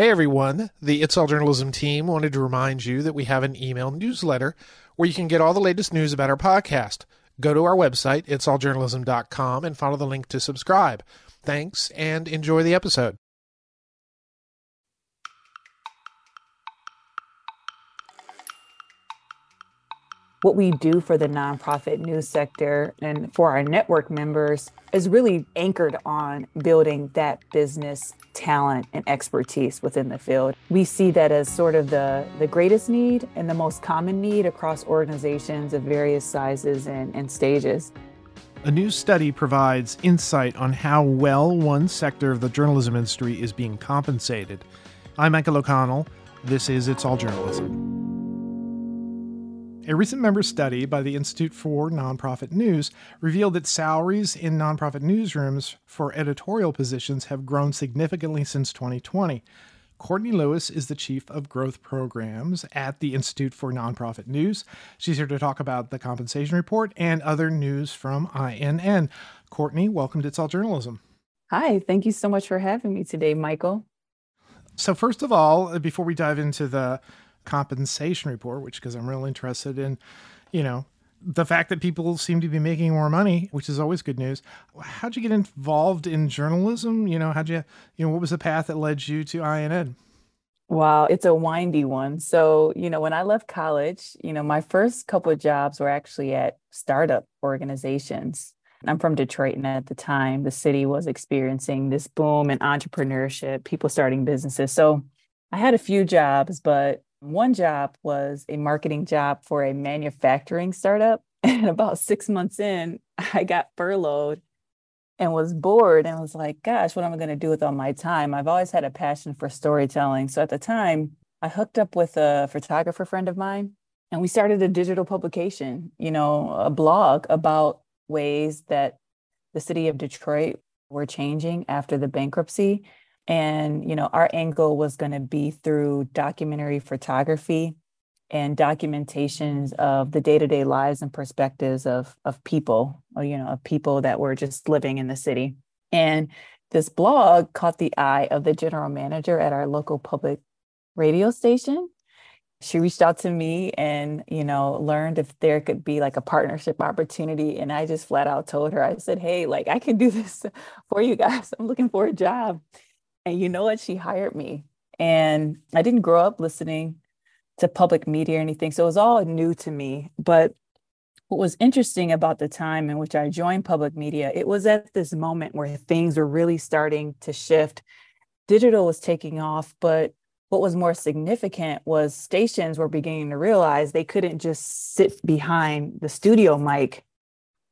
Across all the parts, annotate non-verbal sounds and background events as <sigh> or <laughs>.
Hey everyone, the It's All Journalism team wanted to remind you that we have an email newsletter where you can get all the latest news about our podcast. Go to our website, itsalljournalism.com, and follow the link to subscribe. Thanks and enjoy the episode. What we do for the nonprofit news sector and for our network members is really anchored on building that business talent and expertise within the field. We see that as sort of the, the greatest need and the most common need across organizations of various sizes and, and stages. A new study provides insight on how well one sector of the journalism industry is being compensated. I'm Michael O'Connell. This is It's All Journalism. A recent member study by the Institute for Nonprofit News revealed that salaries in nonprofit newsrooms for editorial positions have grown significantly since 2020. Courtney Lewis is the Chief of Growth Programs at the Institute for Nonprofit News. She's here to talk about the compensation report and other news from INN. Courtney, welcome to It's All Journalism. Hi, thank you so much for having me today, Michael. So, first of all, before we dive into the compensation report, which because I'm real interested in, you know, the fact that people seem to be making more money, which is always good news. How'd you get involved in journalism? You know, how'd you, you know, what was the path that led you to INN? Wow, it's a windy one. So, you know, when I left college, you know, my first couple of jobs were actually at startup organizations. I'm from Detroit, and at the time, the city was experiencing this boom in entrepreneurship, people starting businesses. So I had a few jobs, but one job was a marketing job for a manufacturing startup. <laughs> And about six months in, I got furloughed and was bored and was like, gosh, what am I going to do with all my time? I've always had a passion for storytelling. So at the time, I hooked up with a photographer friend of mine and we started a digital publication, you know, a blog about ways that the city of Detroit were changing after the bankruptcy and, you know, our angle was going to be through documentary photography and documentations of the day-to-day lives and perspectives of of people, or, you know, of people that were just living in the city. And this blog caught the eye of the general manager at our local public radio station. She reached out to me and, you know, learned if there could be like a partnership opportunity. And I just flat out told her, I said, Hey, like I can do this <laughs> for you guys. I'm looking for a job. And you know what? She hired me. And I didn't grow up listening to public media or anything. So it was all new to me. But what was interesting about the time in which I joined public media, it was at this moment where things were really starting to shift. Digital was taking off, but what was more significant was stations were beginning to realize they couldn't just sit behind the studio mic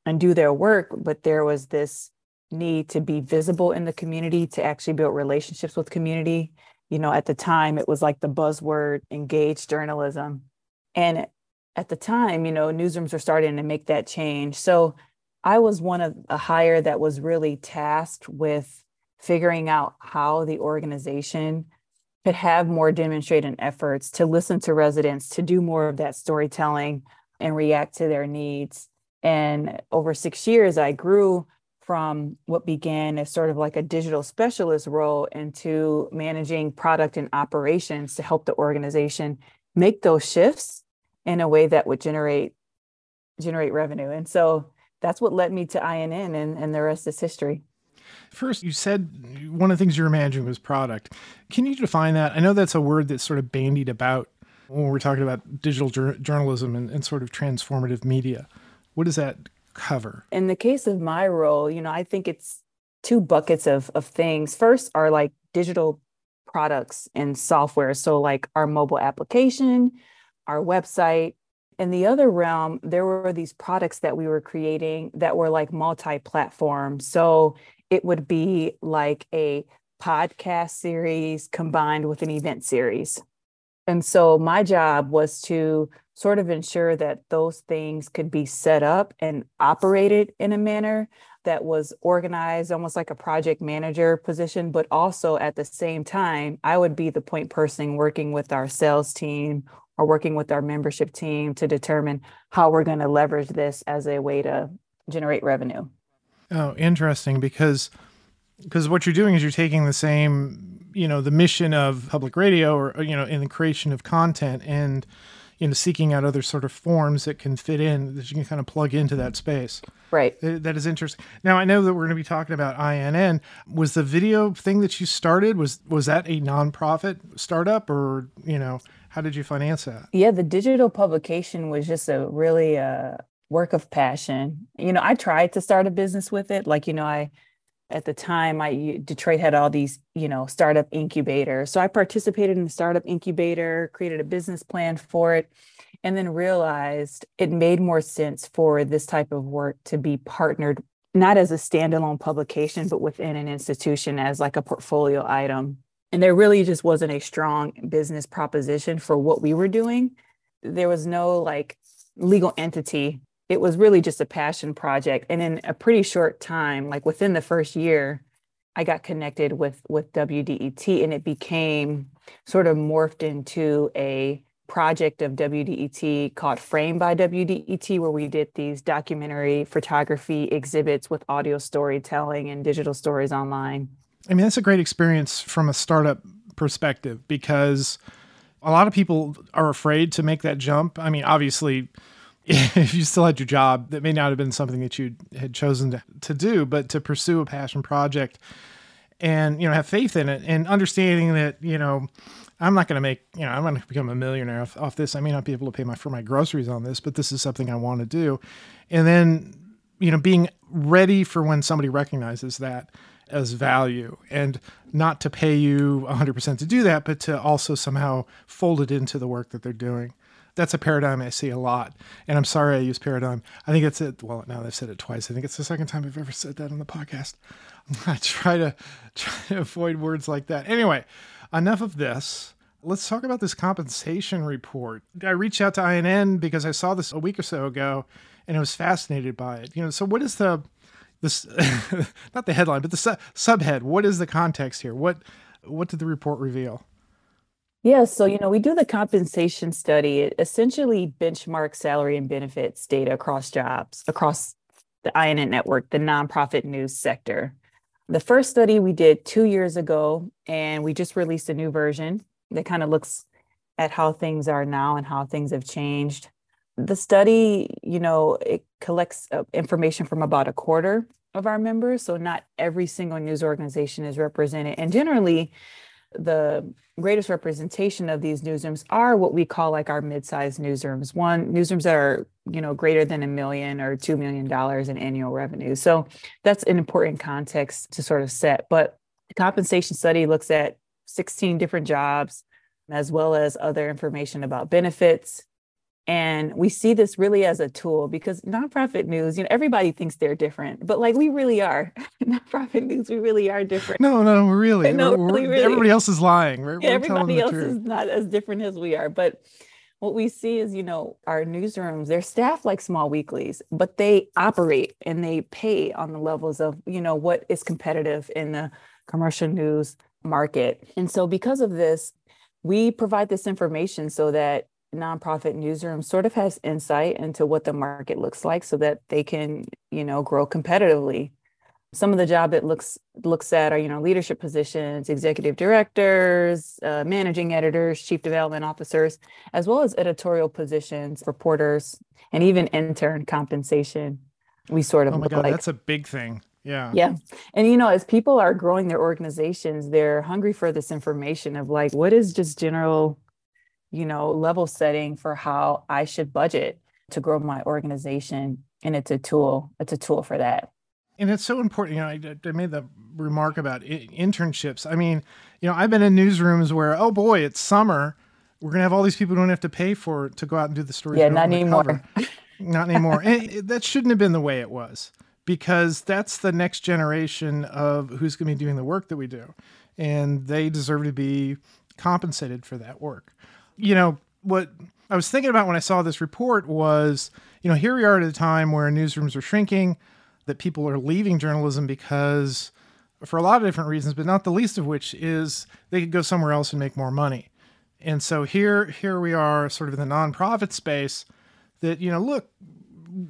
and do their work, but there was this need to be visible in the community to actually build relationships with community. You know at the time it was like the buzzword engaged journalism. And at the time you know newsrooms were starting to make that change. So i was one of a hire that was really tasked with figuring out how the organization could have more demonstrated efforts to listen to residents to do more of that storytelling and react to their needs. And over six years i grew from what began as sort of like a digital specialist role into managing product and operations to help the organization make those shifts in a way that would generate generate revenue. And so that's what led me to INN and, and the rest is history. First, you said one of the things you were managing was product. Can you define that? I know that's a word that's sort of bandied about when we're talking about digital jur- journalism and, and sort of transformative media. What does that cover? In the case of my role, you know, I think it's two buckets of of things. First are like digital products and software. So like our mobile application, our website. In the other realm, there were these products that we were creating that were like multi-platform. So it would be like a podcast series combined with an event series. And so my job was to sort of ensure that those things could be set up and operated in a manner that was organized almost like a project manager position but also at the same time i would be the point person working with our sales team or working with our membership team to determine how we're going to leverage this as a way to generate revenue. Oh interesting because because what you're doing is you're taking the same you know the mission of public radio or you know in the creation of content and you know seeking out other sort of forms that can fit in that you can kind of plug into that space. Right. That is interesting. Now i know that we're going to be talking about inn was the video thing that you started was was that a nonprofit startup or you know how did you finance that? Yeah the digital publication was just a really uh work of passion. You know i tried to start a business with it. Like you know i at the time i detroit had all these you know startup incubators. So i participated in the startup incubator created a business plan for it and then realized it made more sense for this type of work to be partnered not as a standalone publication but within an institution as like a portfolio item. And there really just wasn't a strong business proposition for what we were doing. There was no like legal entity it was really just a passion project. And in a pretty short time like within the first year i got connected with with wdet and it became sort of morphed into a project of wdet called frame by wdet where we did these documentary photography exhibits with audio storytelling and digital stories online. I mean that's a great experience from a startup perspective because a lot of people are afraid to make that jump. I mean obviously <laughs> if you still had your job, that may not have been something that you had chosen to, to do, but to pursue a passion project and, you know, have faith in it and understanding that, you know, I'm not going to make, you know, I'm going to become a millionaire off, off this. I may not be able to pay my, for my groceries on this, but this is something I want to do. And then, you know, being ready for when somebody recognizes that as value and not to pay you 100% to do that, but to also somehow fold it into the work that they're doing that's a paradigm I see a lot. And I'm sorry I use paradigm. I think it's it. Well, now I've said it twice. I think it's the second time I've ever said that on the podcast. <laughs> I try to <laughs> try to avoid words like that. Anyway, enough of this. Let's talk about this compensation report. I reached out to INN because I saw this a week or so ago, and I was fascinated by it. You know, so what is the this <laughs> not the headline, but the su- subhead? What is the context here? What what did the report reveal? Yeah, so you know, we do the compensation study. It essentially benchmarks salary and benefits data across jobs, across the INN network, the nonprofit news sector. The first study we did two years ago, and we just released a new version that kind of looks at how things are now and how things have changed. The study, you know, it collects uh, information from about a quarter of our members. So not every single news organization is represented. And generally, the greatest representation of these newsrooms are what we call like our mid-sized newsrooms. One newsrooms that are you know greater than a million or two million dollars in annual revenue. So that's an important context to sort of set. But the compensation study looks at 16 different jobs as well as other information about benefits, and we see this really as a tool because nonprofit news, you know, everybody thinks they're different, but like we really are. <laughs> nonprofit news, we really are different. No, no, <laughs> we're really. No, we're, really, really. Everybody else is lying. We're, yeah, everybody else truth. is not as different as we are. But what we see is, you know, our newsrooms, they're staffed like small weeklies, but they operate and they pay on the levels of, you know, what is competitive in the commercial news market. And so because of this, we provide this information so that nonprofit newsroom sort of has insight into what the market looks like so that they can you know grow competitively. Some of the job it looks looks at are you know leadership positions executive directors uh, managing editors chief development officers as well as editorial positions reporters and even intern compensation we sort of oh my god like, that's a big thing. Yeah. Yeah. And you know as people are growing their organizations they're hungry for this information of like what is just general you know, level setting for how I should budget to grow my organization. And it's a tool, it's a tool for that. And it's so important. You know, I, I made the remark about internships. I mean, you know, I've been in newsrooms where, oh boy, it's summer. We're going to have all these people who don't have to pay for to go out and do the stories. Yeah, not anymore. not anymore. and it, that shouldn't have been the way it was because that's the next generation of who's going to be doing the work that we do. And they deserve to be compensated for that work you know, what I was thinking about when I saw this report was, you know, here we are at a time where newsrooms are shrinking, that people are leaving journalism because for a lot of different reasons, but not the least of which is they could go somewhere else and make more money. And so here here we are sort of in the nonprofit space that, you know, look,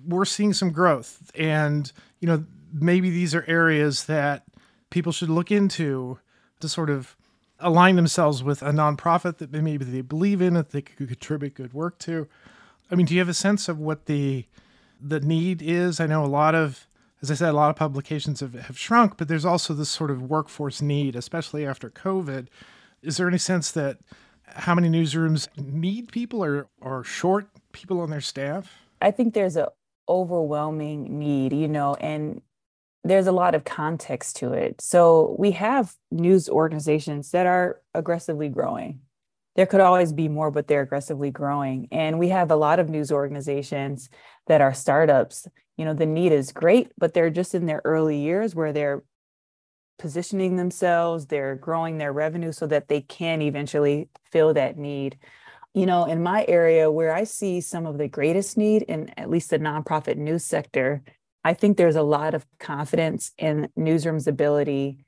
we're seeing some growth and, you know, maybe these are areas that people should look into to sort of align themselves with a nonprofit that maybe they believe in, that they could contribute good work to. I mean, do you have a sense of what the the need is? I know a lot of, as I said, a lot of publications have, have shrunk, but there's also this sort of workforce need, especially after COVID. Is there any sense that how many newsrooms need people or are short people on their staff? I think there's a overwhelming need, you know, and there's a lot of context to it. So we have news organizations that are aggressively growing. There could always be more, but they're aggressively growing. And we have a lot of news organizations that are startups. You know, the need is great, but they're just in their early years where they're positioning themselves, they're growing their revenue so that they can eventually fill that need. You know, in my area where I see some of the greatest need in at least the nonprofit news sector, I think there's a lot of confidence in newsroom's ability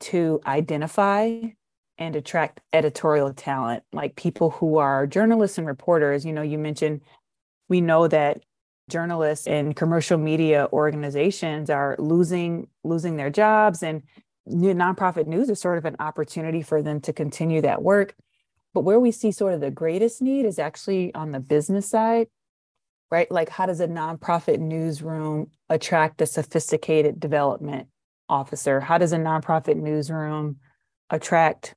to identify and attract editorial talent, like people who are journalists and reporters. You know, you mentioned we know that journalists and commercial media organizations are losing losing their jobs and nonprofit news is sort of an opportunity for them to continue that work. But where we see sort of the greatest need is actually on the business side, right? Like, how does a nonprofit newsroom attract a sophisticated development officer? How does a nonprofit newsroom attract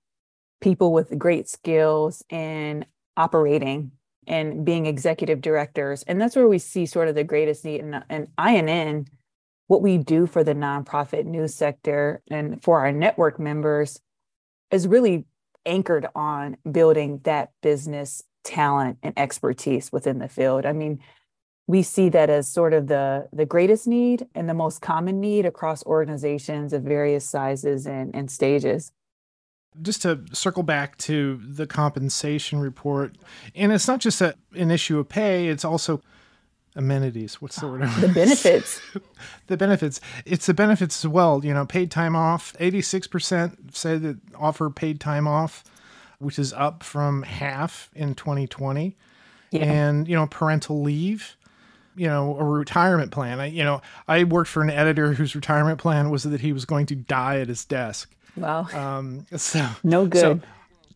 people with great skills in operating and being executive directors? And that's where we see sort of the greatest need. And, and INN what we do for the nonprofit news sector and for our network members is really anchored on building that business talent and expertise within the field. I mean, we see that as sort of the the greatest need and the most common need across organizations of various sizes and, and stages just to circle back to the compensation report and it's not just a, an issue of pay it's also amenities. What's the ah, word? the benefits. <laughs> the benefits. It's the benefits as well. You know, paid time off. Eighty-six percent say that offer paid time off, which is up from half in 2020. Yeah. And you know, parental leave. You know, a retirement plan. I, you know, I worked for an editor whose retirement plan was that he was going to die at his desk. Wow. Um, so no good. So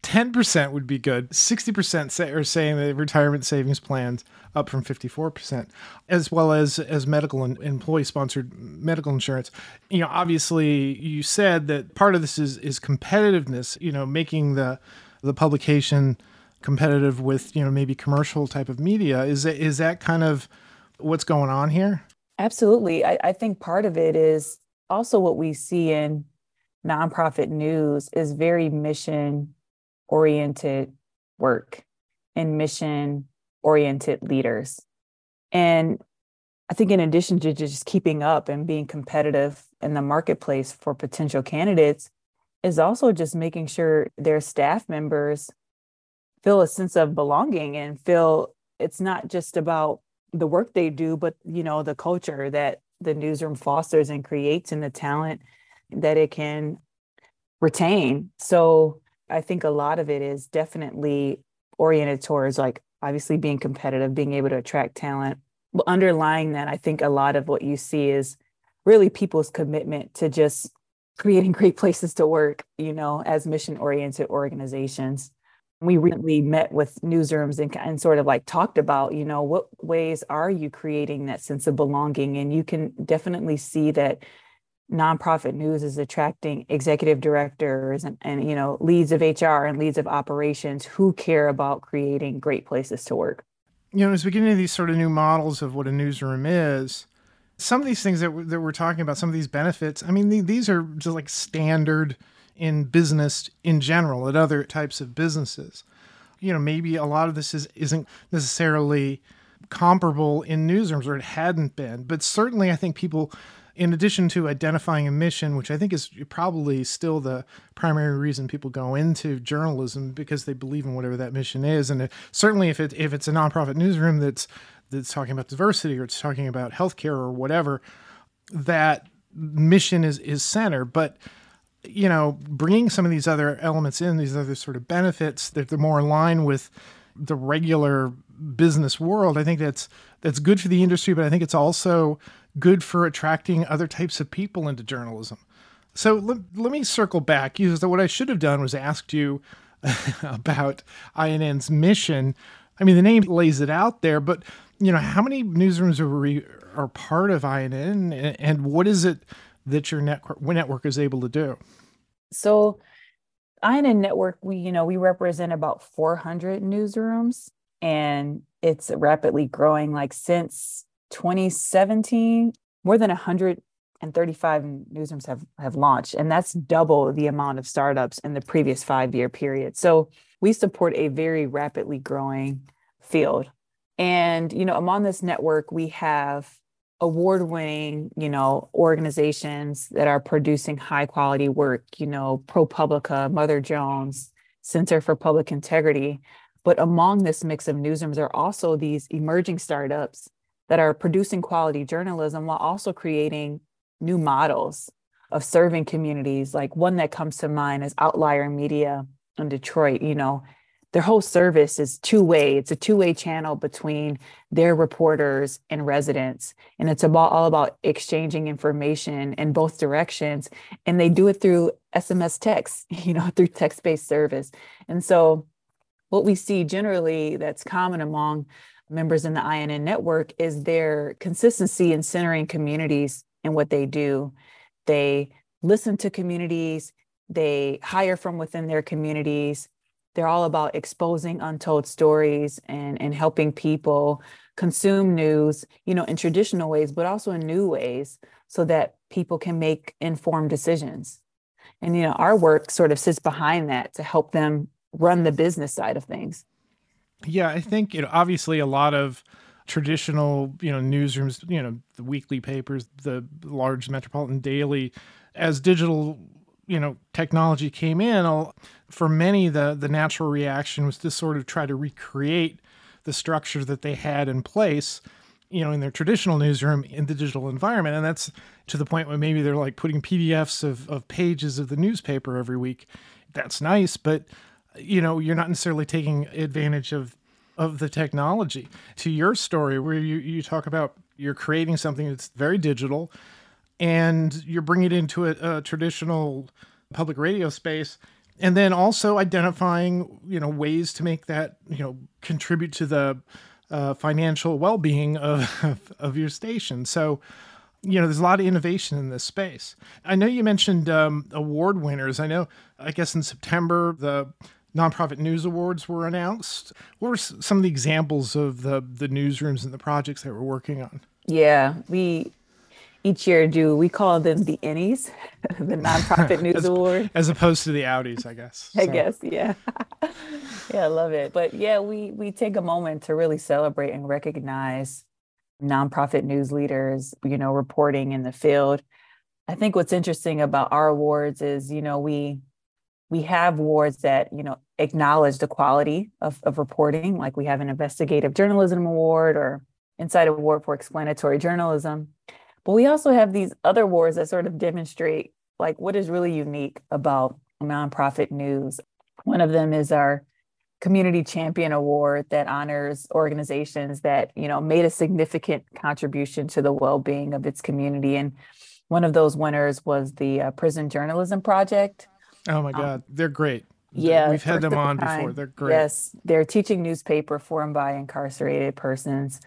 10% would be good. 60% say, are saying that retirement savings plans up from 54%, as well as as medical and employee sponsored medical insurance. You know, obviously you said that part of this is is competitiveness, you know, making the the publication competitive with, you know, maybe commercial type of media. Is that, is that kind of what's going on here? Absolutely. I, I think part of it is also what we see in nonprofit news is very mission oriented work and mission oriented leaders. And I think, in addition to just keeping up and being competitive in the marketplace for potential candidates, is also just making sure their staff members feel a sense of belonging and feel it's not just about the work they do, but you know the culture that the newsroom fosters and creates and the talent that it can retain. So I think a lot of it is definitely oriented towards like obviously being competitive, being able to attract talent. But underlying that, I think a lot of what you see is really people's commitment to just creating <laughs> great places to work, you know, as mission oriented organizations. We recently met with newsrooms and, and sort of like talked about, you know, what ways are you creating that sense of belonging? And you can definitely see that nonprofit news is attracting executive directors and, and you know leads of hr and leads of operations who care about creating great places to work you know as we get into these sort of new models of what a newsroom is some of these things that, that we're talking about some of these benefits i mean these are just like standard in business in general at other types of businesses you know maybe a lot of this is isn't necessarily comparable in newsrooms or it hadn't been but certainly i think people in addition to identifying a mission, which I think is probably still the primary reason people go into journalism because they believe in whatever that mission is, and it, certainly if it if it's a nonprofit newsroom that's that's talking about diversity or it's talking about healthcare or whatever, that mission is is center. But you know, bringing some of these other elements in, these other sort of benefits that they're more in line with the regular business world, I think that's that's good for the industry, but I think it's also good for attracting other types of people into journalism. So let, let me circle back. You, what I should have done was asked you <laughs> about INN's mission. I mean, the name lays it out there, but you know, how many newsrooms are are part of INN, and, and what is it that your network network is able to do? So, INN Network, we you know we represent about 400 newsrooms, and it's rapidly growing. Like since 2017, more than 135 newsrooms have have launched, and that's double the amount of startups in the previous five year period. So we support a very rapidly growing field. And you know, among this network, we have award-winning, you know, organizations that are producing high-quality work, you know, ProPublica, Mother Jones, Center for Public Integrity. But among this mix of newsrooms are also these emerging startups that are producing quality journalism while also creating new models of serving communities. Like one that comes to mind is Outlier Media in Detroit. You know, their whole service is two way. It's a two way channel between their reporters and residents, and it's about all about exchanging information in both directions. And they do it through SMS text, <laughs> you know, through text based service. And so, what we see generally that's common among members in the INN network is their consistency in centering communities in what they do. They listen to communities, they hire from within their communities. They're all about exposing untold stories and, and helping people consume news, you know, in traditional ways, but also in new ways so that people can make informed decisions. And, you know, our work sort of sits behind that to help them run the business side of things. Yeah, I think you know obviously a lot of traditional you know newsrooms, you know the weekly papers, the large metropolitan daily, as digital you know technology came in, for many the the natural reaction was to sort of try to recreate the structure that they had in place you know in their traditional newsroom in the digital environment. And that's to the point where maybe they're like putting pdfs of, of pages of the newspaper every week. That's nice but you know you're not necessarily taking advantage of of the technology. To your story where you, you talk about you're creating something that's very digital and you're bringing it into a, a traditional public radio space and then also identifying you know ways to make that you know contribute to the uh, financial well-being of, of your station so you know, there's a lot of innovation in this space. I know you mentioned um, award winners. I know, I guess in September, the Nonprofit News Awards were announced. What were some of the examples of the, the newsrooms and the projects that we're working on? Yeah, we each year do, we call them the Ennies, <laughs> the Nonprofit <laughs> News as, Award. As opposed to the Outies, I guess. I guess, yeah. <laughs> yeah, I love it. But yeah, we we take a moment to really celebrate and recognize nonprofit news leaders, you know, reporting in the field. I think what's interesting about our awards is, you know, we we have awards that, you know, acknowledge the quality of, of reporting, like we have an investigative journalism award or inside Award for explanatory journalism. But we also have these other awards that sort of demonstrate like what is really unique about nonprofit news. One of them is our community champion award that honors organizations that you know made a significant contribution to the well-being of its community. And one of those winners was the uh, prison journalism project. Oh my um, god. Um, they're great. Yeah we've had them on before. They're great. Yes they're teaching newspaper formed by incarcerated persons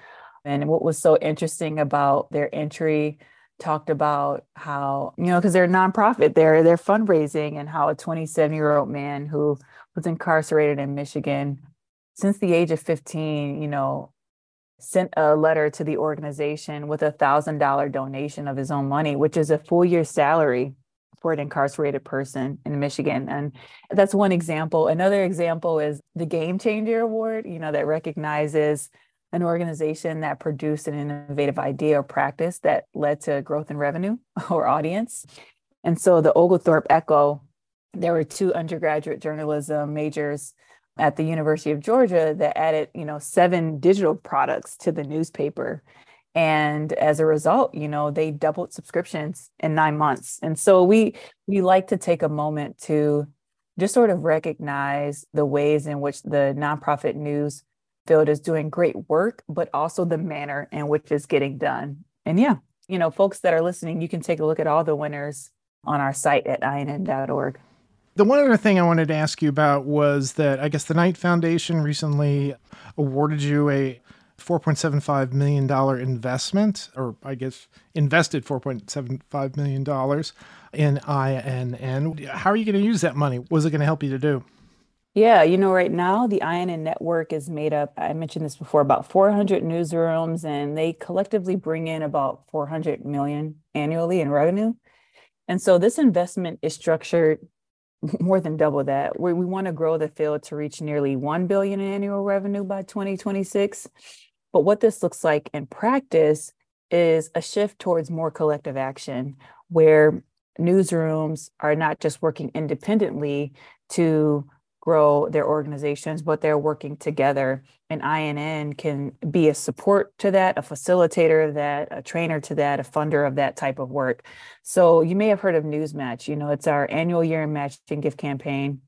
and what was so interesting about their entry talked about how you know because they're a nonprofit they're they're fundraising and how a 27 year old man who was incarcerated in Michigan since the age of 15, you know, sent a letter to the organization with a thousand dollar donation of his own money, which is a full year salary for an incarcerated person in Michigan. And that's one example. Another example is the Game Changer Award, you know, that recognizes an organization that produced an innovative idea or practice that led to growth in revenue <laughs> or audience. And so the Oglethorpe Echo there were two undergraduate journalism majors at the University of Georgia that added, you know, seven digital products to the newspaper. And as a result, you know, they doubled subscriptions in nine months. And so we we like to take a moment to just sort of recognize the ways in which the nonprofit news field is doing great work, but also the manner in which it's getting done. And yeah, you know, folks that are listening, you can take a look at all the winners on our site at inn.org. The one other thing I wanted to ask you about was that I guess the Knight Foundation recently awarded you a $4.75 million investment, or I guess invested $4.75 million in INN. How are you going to use that money? What is it going to help you to do? Yeah, you know, right now the INN network is made up, I mentioned this before, about 400 newsrooms, and they collectively bring in about 400 million annually in revenue. And so this investment is structured <laughs> more than double that. We, we want to grow the field to reach nearly 1 billion in annual revenue by 2026. But what this looks like in practice is a shift towards more collective action where newsrooms are not just working independently to grow their organizations, but they're working together. And INN can be a support to that, a facilitator of that, a trainer to that, a funder of that type of work. So you may have heard of Newsmatch. You know, it's our annual year in matching gift campaign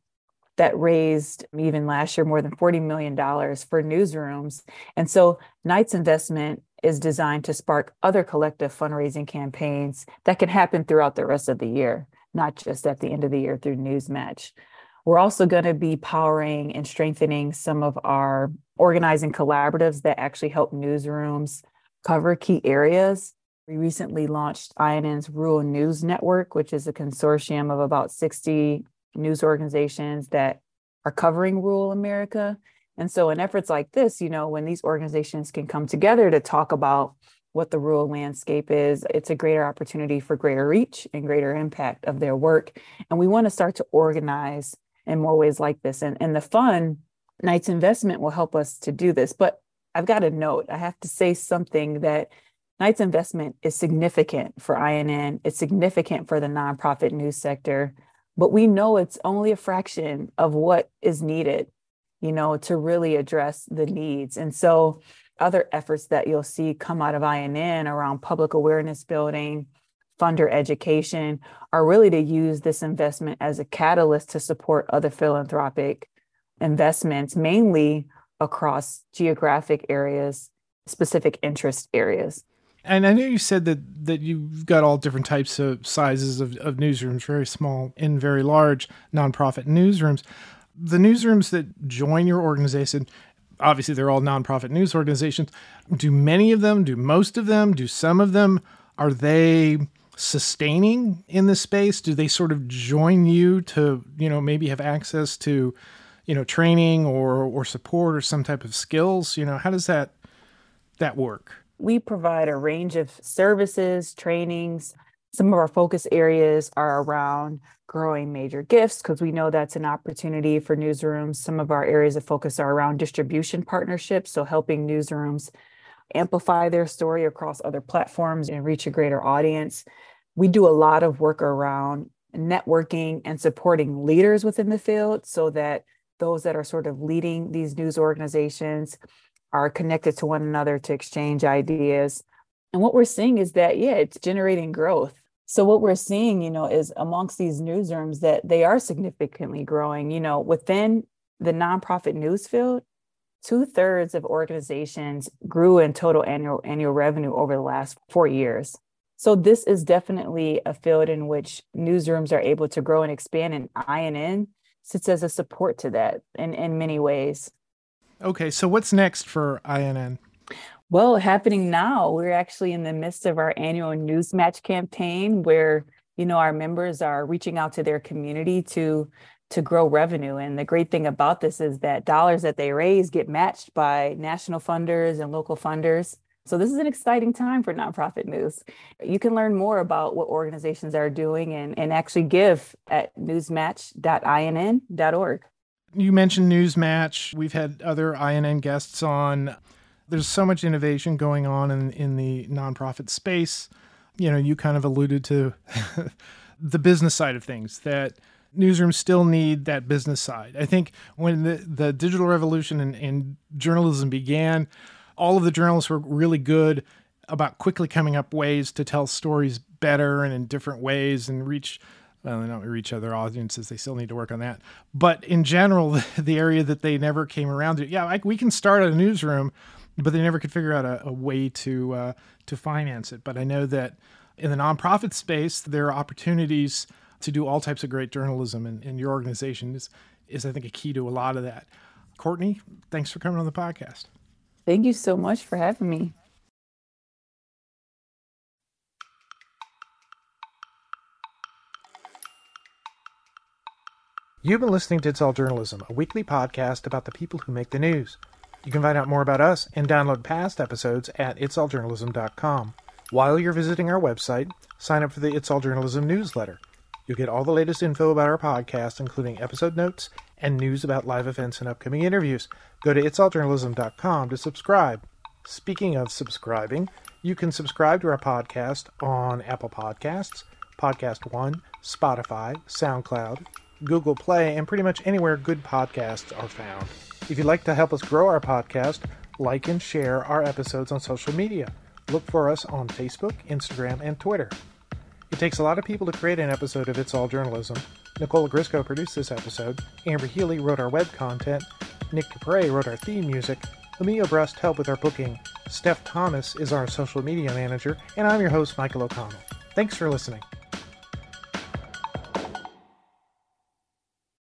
that raised even last year more than $40 million for newsrooms. And so Knight's investment is designed to spark other collective fundraising campaigns that can happen throughout the rest of the year, not just at the end of the year through Newsmatch. We're also going to be powering and strengthening some of our organizing collaboratives that actually help newsrooms cover key areas. We recently launched INN's Rural News Network, which is a consortium of about 60 news organizations that are covering rural America. And so, in efforts like this, you know, when these organizations can come together to talk about what the rural landscape is, it's a greater opportunity for greater reach and greater impact of their work. And we want to start to organize in more ways like this. And, and the fund, Knight's investment, will help us to do this. But I've got a note. I have to say something that Knight's investment is significant for INN. It's significant for the nonprofit news sector, but we know it's only a fraction of what is needed, you know, to really address the needs. And so other efforts that you'll see come out of INN around public awareness building, funder education are really to use this investment as a catalyst to support other philanthropic investments, mainly across geographic areas, specific interest areas. And I know you said that that you've got all different types of sizes of, of newsrooms, very small and very large nonprofit newsrooms. The newsrooms that join your organization, obviously they're all nonprofit news organizations. Do many of them, do most of them, do some of them, are they sustaining in this space? Do they sort of join you to, you know, maybe have access to, you know, training or or support or some type of skills? You know, how does that that work? We provide a range of services, trainings. Some of our focus areas are around growing major gifts because we know that's an opportunity for newsrooms. Some of our areas of focus are around distribution partnerships, so helping newsrooms amplify their story across other platforms and reach a greater audience. We do a lot of work around networking and supporting leaders within the field so that those that are sort of leading these news organizations are connected to one another to exchange ideas. And what we're seeing is that, yeah, it's generating growth. So what we're seeing, you know, is amongst these newsrooms that they are significantly growing, you know, within the nonprofit news field, two thirds of organizations grew in total annual annual revenue over the last four years. So this is definitely a field in which newsrooms are able to grow and expand, and INN sits as a support to that in, in many ways. Okay, so what's next for INN? Well, happening now, we're actually in the midst of our annual news match campaign where you know our members are reaching out to their community to to grow revenue. And the great thing about this is that dollars that they raise get matched by national funders and local funders. So this is an exciting time for nonprofit news. You can learn more about what organizations are doing and, and actually give at newsmatch.inn.org. You mentioned Newsmatch. We've had other INN guests on. There's so much innovation going on in, in the nonprofit space. You know, you kind of alluded to <laughs> the business side of things that newsrooms still need that business side. I think when the, the digital revolution and, and journalism began, all of the journalists were really good about quickly coming up ways to tell stories better and in different ways and reach well, they don't reach other audiences. They still need to work on that. But in general, <laughs> the, area that they never came around to, yeah, we can start a newsroom, but they never could figure out a, a way to uh, to finance it. But I know that In the nonprofit space, there are opportunities to do all types of great journalism, and, and your organization is, is, I think, a key to a lot of that. Courtney, thanks for coming on the podcast. Thank you so much for having me. You've been listening to It's All Journalism, a weekly podcast about the people who make the news. You can find out more about us and download past episodes at itsalljournalism.com. While you're visiting our website, sign up for the It's All Journalism newsletter. You'll get all the latest info about our podcast, including episode notes and news about live events and upcoming interviews. Go to itsalljournalism.com to subscribe. Speaking of subscribing, you can subscribe to our podcast on Apple Podcasts, Podcast One, Spotify, SoundCloud, Google Play, and pretty much anywhere good podcasts are found. If you'd like to help us grow our podcast, like and share our episodes on social media. Look for us on Facebook, Instagram, and Twitter. It takes a lot of people to create an episode of It's All Journalism. Nicola Grisco produced this episode, Amber Healy wrote our web content, Nick Dupre wrote our theme music, Emilio Brust helped with our booking, Steph Thomas is our social media manager, and I'm your host, Michael O'Connell. Thanks for listening.